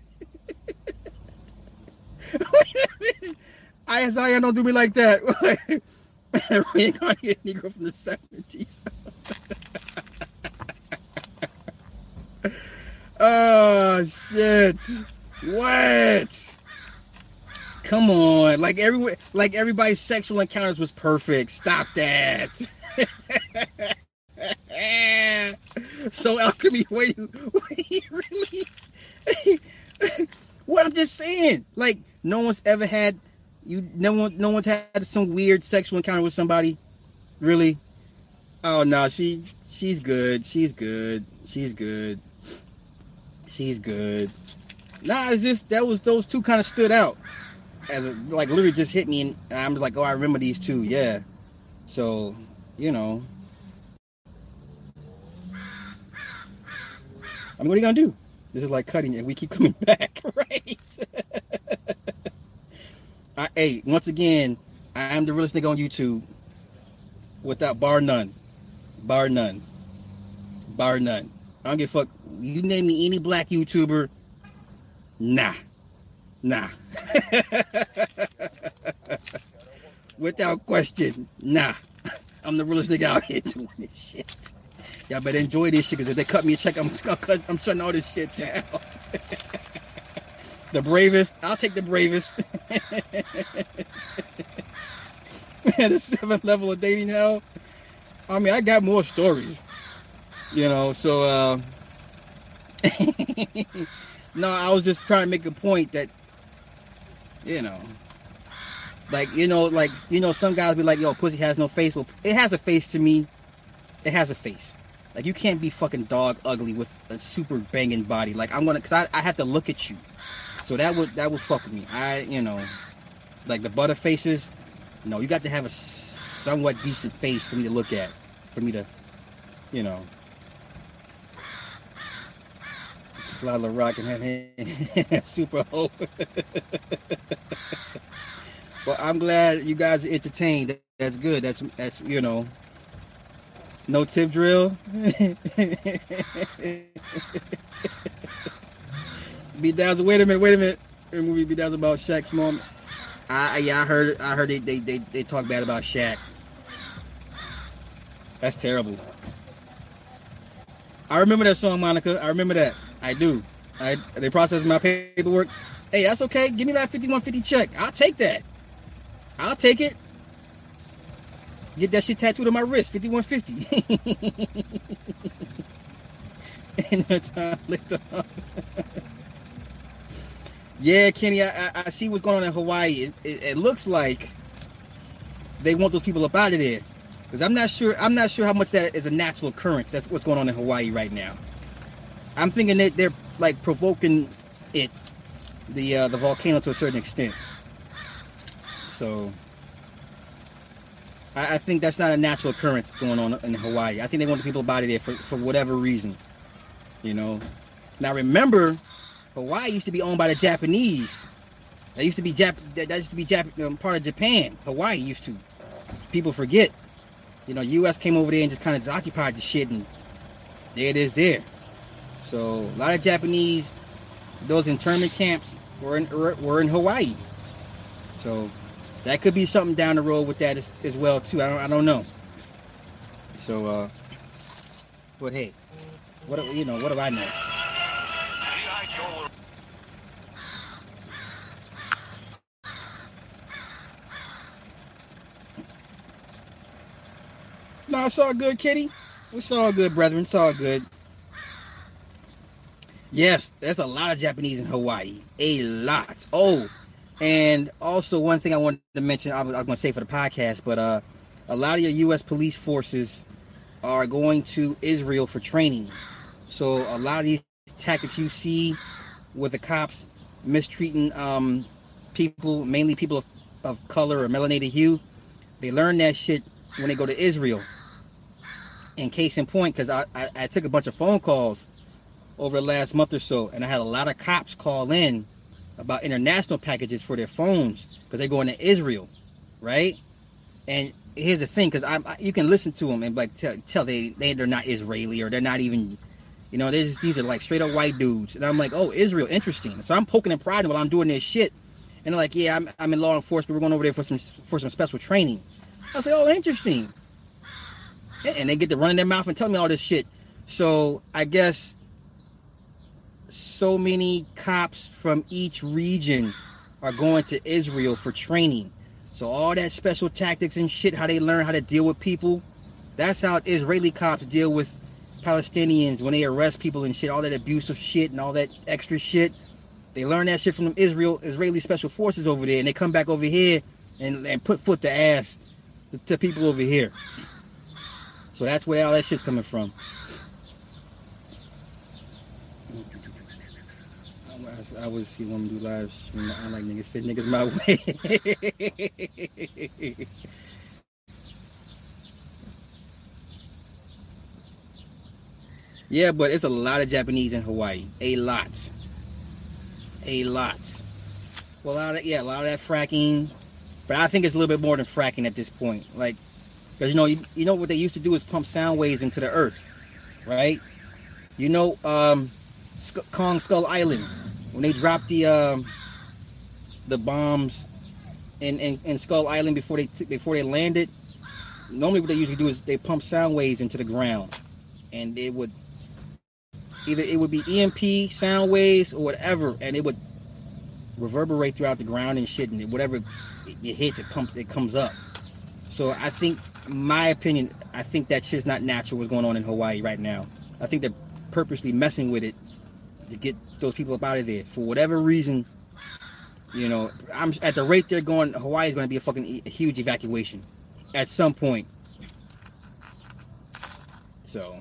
Wait a minute. Isaiah, don't do me like that. we ain't gonna get Negro from the 70s. oh shit. What? Come on. Like every like everybody's sexual encounters was perfect. Stop that. so alchemy, wait, wait, really? what I'm just saying, like no one's ever had you. No one, no one's had some weird sexual encounter with somebody. Really? Oh no, she she's good. She's good. She's good. She's good. Nah, it's just that was those two kind of stood out as a, like literally just hit me, and I'm like, oh, I remember these two. Yeah. So you know, I mean, what are you gonna do? This is like cutting and we keep coming back, right? I, hey, once again, I am the realest nigga on YouTube, without bar none, bar none, bar none. I don't give a fuck. You name me any black YouTuber, nah, nah. without question, nah. I'm the realest nigga out here doing this shit. Y'all better enjoy this shit because if they cut me a check, I'm cut, I'm shutting all this shit down. the bravest, I'll take the bravest. Man, the seventh level of dating hell. I mean, I got more stories, you know. So, uh, no, I was just trying to make a point that, you know, like you know, like you know, some guys be like, "Yo, pussy has no face." Well, it has a face to me. It has a face. Like you can't be fucking dog ugly with a super banging body. Like I'm gonna, cause I, I have to look at you. So that would that would fuck with me. I you know, like the butter faces. No, you got to have a somewhat decent face for me to look at, for me to, you know. The rock and super hope. well, I'm glad you guys are entertained. That's good. That's that's you know no tip drill. Be Dazzle, wait a minute, wait a minute. The movie Be Dazzle about Shaq's mom. I yeah, I heard I heard they, they they they talk bad about Shaq. That's terrible. I remember that song, Monica. I remember that. I do. I they processed my paperwork. Hey, that's okay. Give me that 5150 check. I'll take that. I'll take it. Get that shit tattooed on my wrist, 5150. and the time later Yeah, Kenny, I, I, I, see what's going on in Hawaii. It, it, it, looks like they want those people up out of there. Because I'm not sure I'm not sure how much that is a natural occurrence. That's what's going on in Hawaii right now. I'm thinking that they're like provoking it, the uh, the volcano to a certain extent. So I, I, think that's not a natural occurrence going on in Hawaii. I think they want the people it there for, for whatever reason. You know. Now remember, Hawaii used to be owned by the Japanese. That used to be Jap. That used to be Jap- um, part of Japan. Hawaii used to. People forget. You know, U.S. came over there and just kind of occupied the shit, and there it is there. So a lot of Japanese, those internment camps were in were in Hawaii. So that could be something down the road with that as, as well too. I don't I don't know. So uh but hey, what you know, what do I know? No, it's all good, Kitty. It's all good, brethren. It's all good. Yes, there's a lot of Japanese in Hawaii. A lot. Oh, and also one thing I wanted to mention, I was, was going to say for the podcast, but uh, a lot of your U.S. police forces are going to Israel for training. So a lot of these tactics you see with the cops mistreating um, people, mainly people of, of color or melanated hue, they learn that shit when they go to Israel. In case in point, because I, I, I took a bunch of phone calls over the last month or so, and I had a lot of cops call in about international packages for their phones because they're going to Israel, right? And here's the thing, because I, you can listen to them and like tell, tell they, they they're not Israeli or they're not even, you know, these these are like straight up white dudes, and I'm like, oh, Israel, interesting. So I'm poking and prodding while I'm doing this shit, and they're like, yeah, I'm, I'm in law enforcement. We're going over there for some for some special training. I say, oh, interesting. And they get to run in their mouth and tell me all this shit. So I guess so many cops from each region are going to Israel for training. So all that special tactics and shit, how they learn how to deal with people, that's how Israeli cops deal with Palestinians when they arrest people and shit, all that abusive shit and all that extra shit. They learn that shit from Israel Israeli special forces over there, and they come back over here and, and put foot to ass to, to people over here. So that's where all that shit's coming from. I was see women do live stream. I like niggas send niggas my way. yeah, but it's a lot of Japanese in Hawaii. A lot. A lot. Well, a lot of yeah, a lot of that fracking. But I think it's a little bit more than fracking at this point. Like, because you know, you, you know what they used to do is pump sound waves into the earth, right? You know, um, Kong Skull Island when they dropped the um, the bombs in, in, in Skull Island before they t- before they landed, normally what they usually do is they pump sound waves into the ground, and it would either it would be EMP sound waves or whatever, and it would reverberate throughout the ground and shit, and whatever it, it hits, it pumps, it comes up. So I think, my opinion, I think that shit's not natural. What's going on in Hawaii right now? I think they're purposely messing with it to get those people up out of there for whatever reason. You know, I'm at the rate they're going. Hawaii is going to be a fucking a huge evacuation at some point. So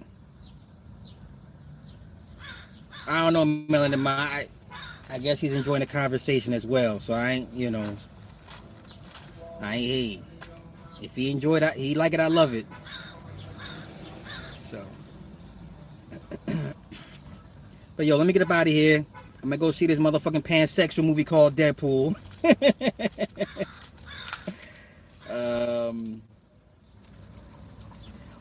I don't know, Melanie. I, I guess he's enjoying the conversation as well. So I ain't, you know, I ain't. Hey, if he enjoyed it, he like it. I love it. But yo, let me get up out of here. I'm gonna go see this motherfucking pansexual movie called Deadpool. um.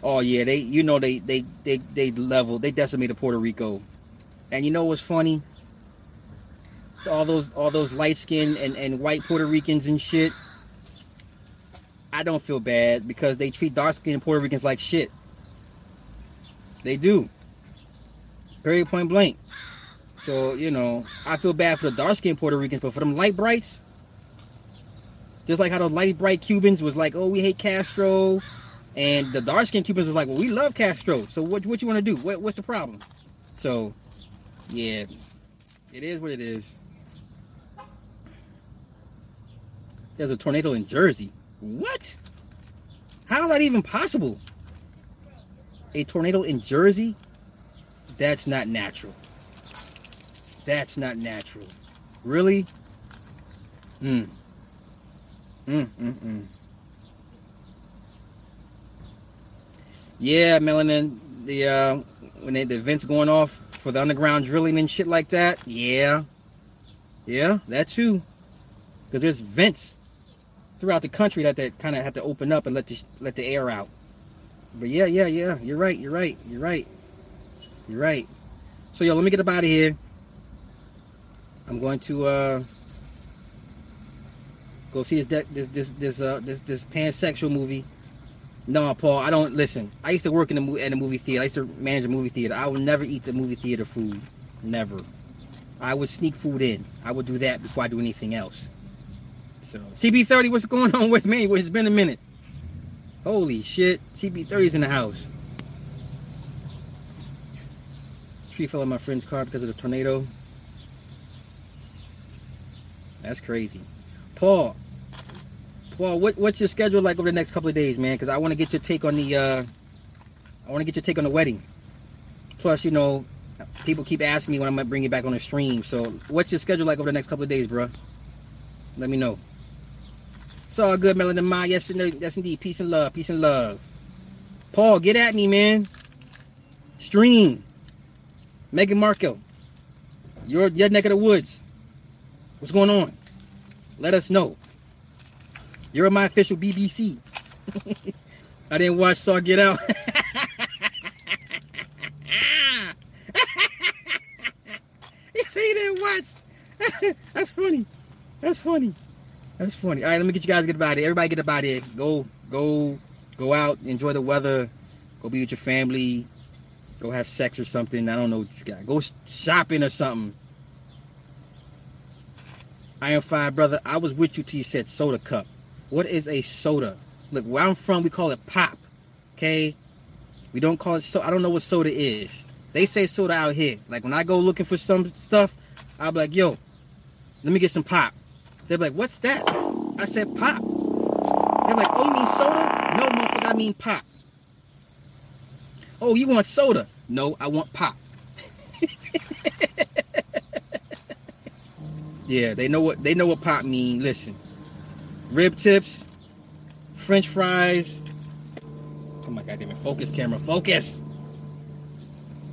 Oh yeah, they you know they they they they level they decimated Puerto Rico, and you know what's funny? All those all those light skinned and, and white Puerto Ricans and shit. I don't feel bad because they treat dark skinned Puerto Ricans like shit. They do. Very point blank. So, you know, I feel bad for the dark skinned Puerto Ricans, but for them light brights, just like how the light bright Cubans was like, oh, we hate Castro. And the dark skinned Cubans was like, well, we love Castro. So what, what you want to do? What, what's the problem? So, yeah, it is what it is. There's a tornado in Jersey. What? How is that even possible? A tornado in Jersey? That's not natural. That's not natural. Really? Mm. Mm, mm, mm. Yeah, Melanin, the uh when they, the events going off for the underground drilling and shit like that. Yeah. Yeah, that too. Because there's vents throughout the country that that kind of have to open up and let the let the air out. But yeah, yeah, yeah. You're right. You're right. You're right. You're right. So yo, let me get up out of here. I'm going to uh go see this this this this uh this this pansexual movie. No, Paul, I don't listen. I used to work in the in a movie theater. I used to manage a movie theater. I would never eat the movie theater food. Never. I would sneak food in. I would do that before I do anything else. So CB30, what's going on with me? Well, it's been a minute. Holy shit, CB30 is in the house. Tree fell on my friend's car because of the tornado. That's crazy. Paul, Paul, what, what's your schedule like over the next couple of days, man? Because I want to get your take on the, uh, I want to get your take on the wedding. Plus, you know, people keep asking me when I might bring you back on the stream. So, what's your schedule like over the next couple of days, bro? Let me know. It's all good, Melanin Ma. Yes, yes, indeed. Peace and love. Peace and love. Paul, get at me, man. Stream. Megan Marco. Your your neck of the woods. What's going on? Let us know. You're my official BBC. I didn't watch Saw Get Out. yes, he didn't watch. That's funny. That's funny. That's funny. All right, let me get you guys get about it. Everybody get about it. Go, go, go out, enjoy the weather. Go be with your family. Go have sex or something. I don't know what you got. Go shopping or something. I am fine, brother. I was with you till you said soda cup. What is a soda? Look, where I'm from, we call it pop. Okay? We don't call it so. I don't know what soda is. They say soda out here. Like when I go looking for some stuff, I'll be like, yo, let me get some pop. They're like, what's that? I said pop. They're like, oh, you mean soda? No, motherfucker, I mean pop. Oh, you want soda? No, I want pop. yeah, they know what they know what pop mean. Listen, rib tips, French fries. Oh my god, damn it! Focus, camera, focus.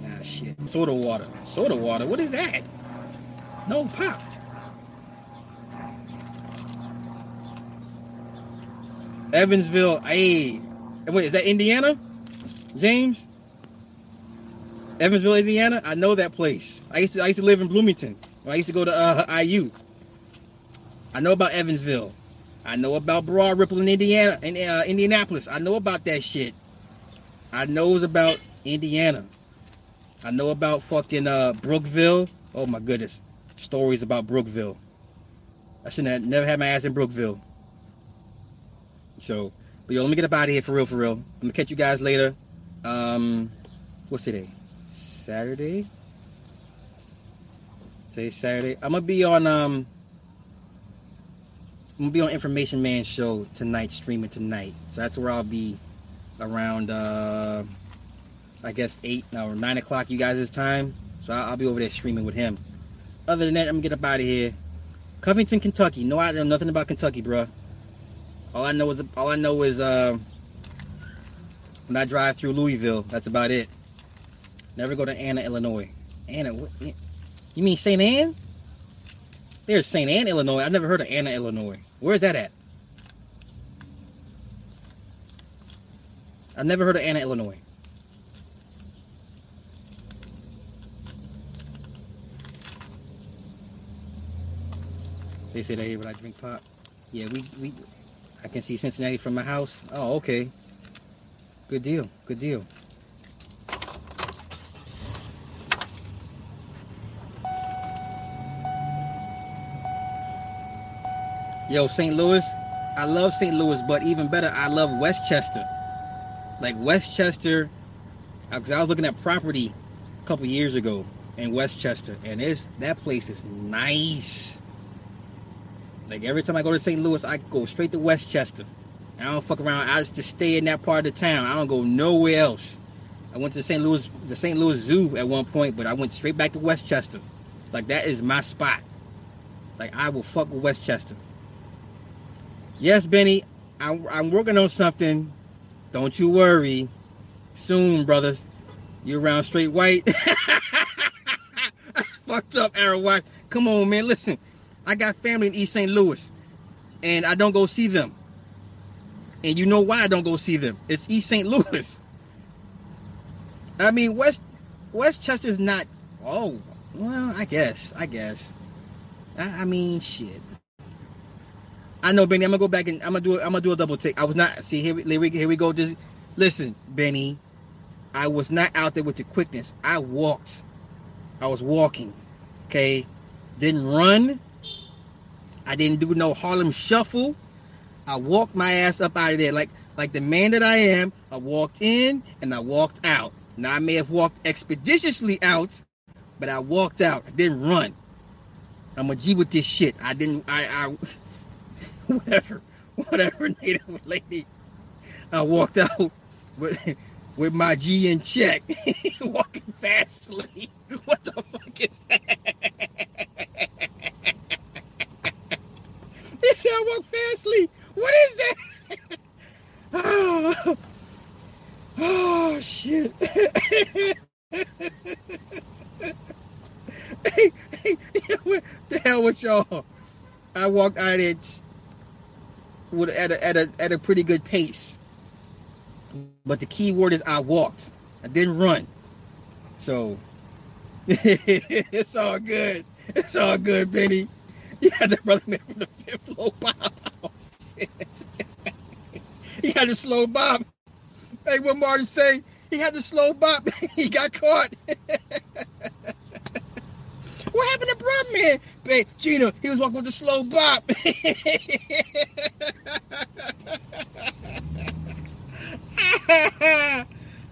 Ah shit. Soda water. Soda water. What is that? No pop. Evansville. Hey, wait, is that Indiana? James? Evansville, Indiana. I know that place. I used to I used to live in Bloomington. I used to go to uh, IU. I know about Evansville. I know about Broad Ripple in Indiana in uh, Indianapolis. I know about that shit. I knows about Indiana. I know about fucking uh, Brookville. Oh my goodness, stories about Brookville. I shouldn't have never had my ass in Brookville. So, but yo, let me get up out of here for real, for real. I'm gonna catch you guys later. Um, what's today? Saturday. Today's Saturday. I'm gonna be on um. I'm gonna be on Information Man show tonight, streaming tonight. So that's where I'll be around uh I guess eight or nine o'clock you guys' time. So I'll, I'll be over there streaming with him. Other than that, I'm gonna get up out of here. Covington, Kentucky. No, I know nothing about Kentucky, bro. All I know is all I know is uh, when I drive through Louisville. That's about it. Never go to Anna, Illinois. Anna, what? Eh, you mean St. Anne? There's St. Anne, Illinois. I've never heard of Anna, Illinois. Where's that at? I've never heard of Anna, Illinois. They say that here when I drink pop. Yeah, we, we I can see Cincinnati from my house. Oh, okay. Good deal. Good deal. Yo, St. Louis. I love St. Louis, but even better, I love Westchester. Like Westchester, uh, because I was looking at property a couple years ago in Westchester, and it's that place is nice. Like every time I go to St. Louis, I go straight to Westchester. I don't fuck around. I just stay in that part of the town. I don't go nowhere else. I went to the St. Louis, the St. Louis Zoo at one point, but I went straight back to Westchester. Like that is my spot. Like I will fuck with Westchester. Yes, Benny, I'm, I'm working on something. Don't you worry. Soon, brothers. You're around straight white. fucked up, Aaron. Come on, man. Listen, I got family in East St. Louis, and I don't go see them. And you know why I don't go see them? It's East St. Louis. I mean, West Westchester's not. Oh, well, I guess. I guess. I, I mean, shit. I know, Benny. I'm gonna go back and I'm gonna do. I'm gonna do a double take. I was not. See here. Here we, here we go. Just listen, Benny. I was not out there with the quickness. I walked. I was walking. Okay, didn't run. I didn't do no Harlem shuffle. I walked my ass up out of there like like the man that I am. I walked in and I walked out. Now I may have walked expeditiously out but I walked out. I didn't run. I'm a G with this shit. I didn't. I. I whatever, whatever. Native lady. I walked out with with my G in check, walking fastly. What the fuck is that? He said I walk fastly. What is that? oh, oh shit. hey, hey, what the hell with y'all? I walked out it with at a, at a at a pretty good pace. But the key word is I walked. I didn't run. So it's all good. It's all good, Benny. You had the brother man from the fifth floor Bob. he had the slow bob. Hey, what Martin say? He had the slow bop. he got caught. what happened to Brother Man? Hey, Gina, he was walking with the slow bop.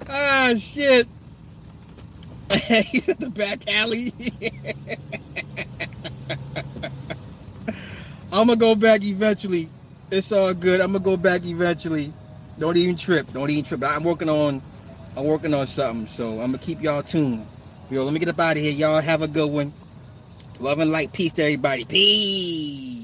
ah, shit. He's at the back alley. I'm gonna go back eventually. It's all good. I'm gonna go back eventually. Don't even trip. Don't even trip. I'm working on I'm working on something. So I'm gonna keep y'all tuned. Yo, let me get up out of here. Y'all have a good one. Love and light. Peace to everybody. Peace.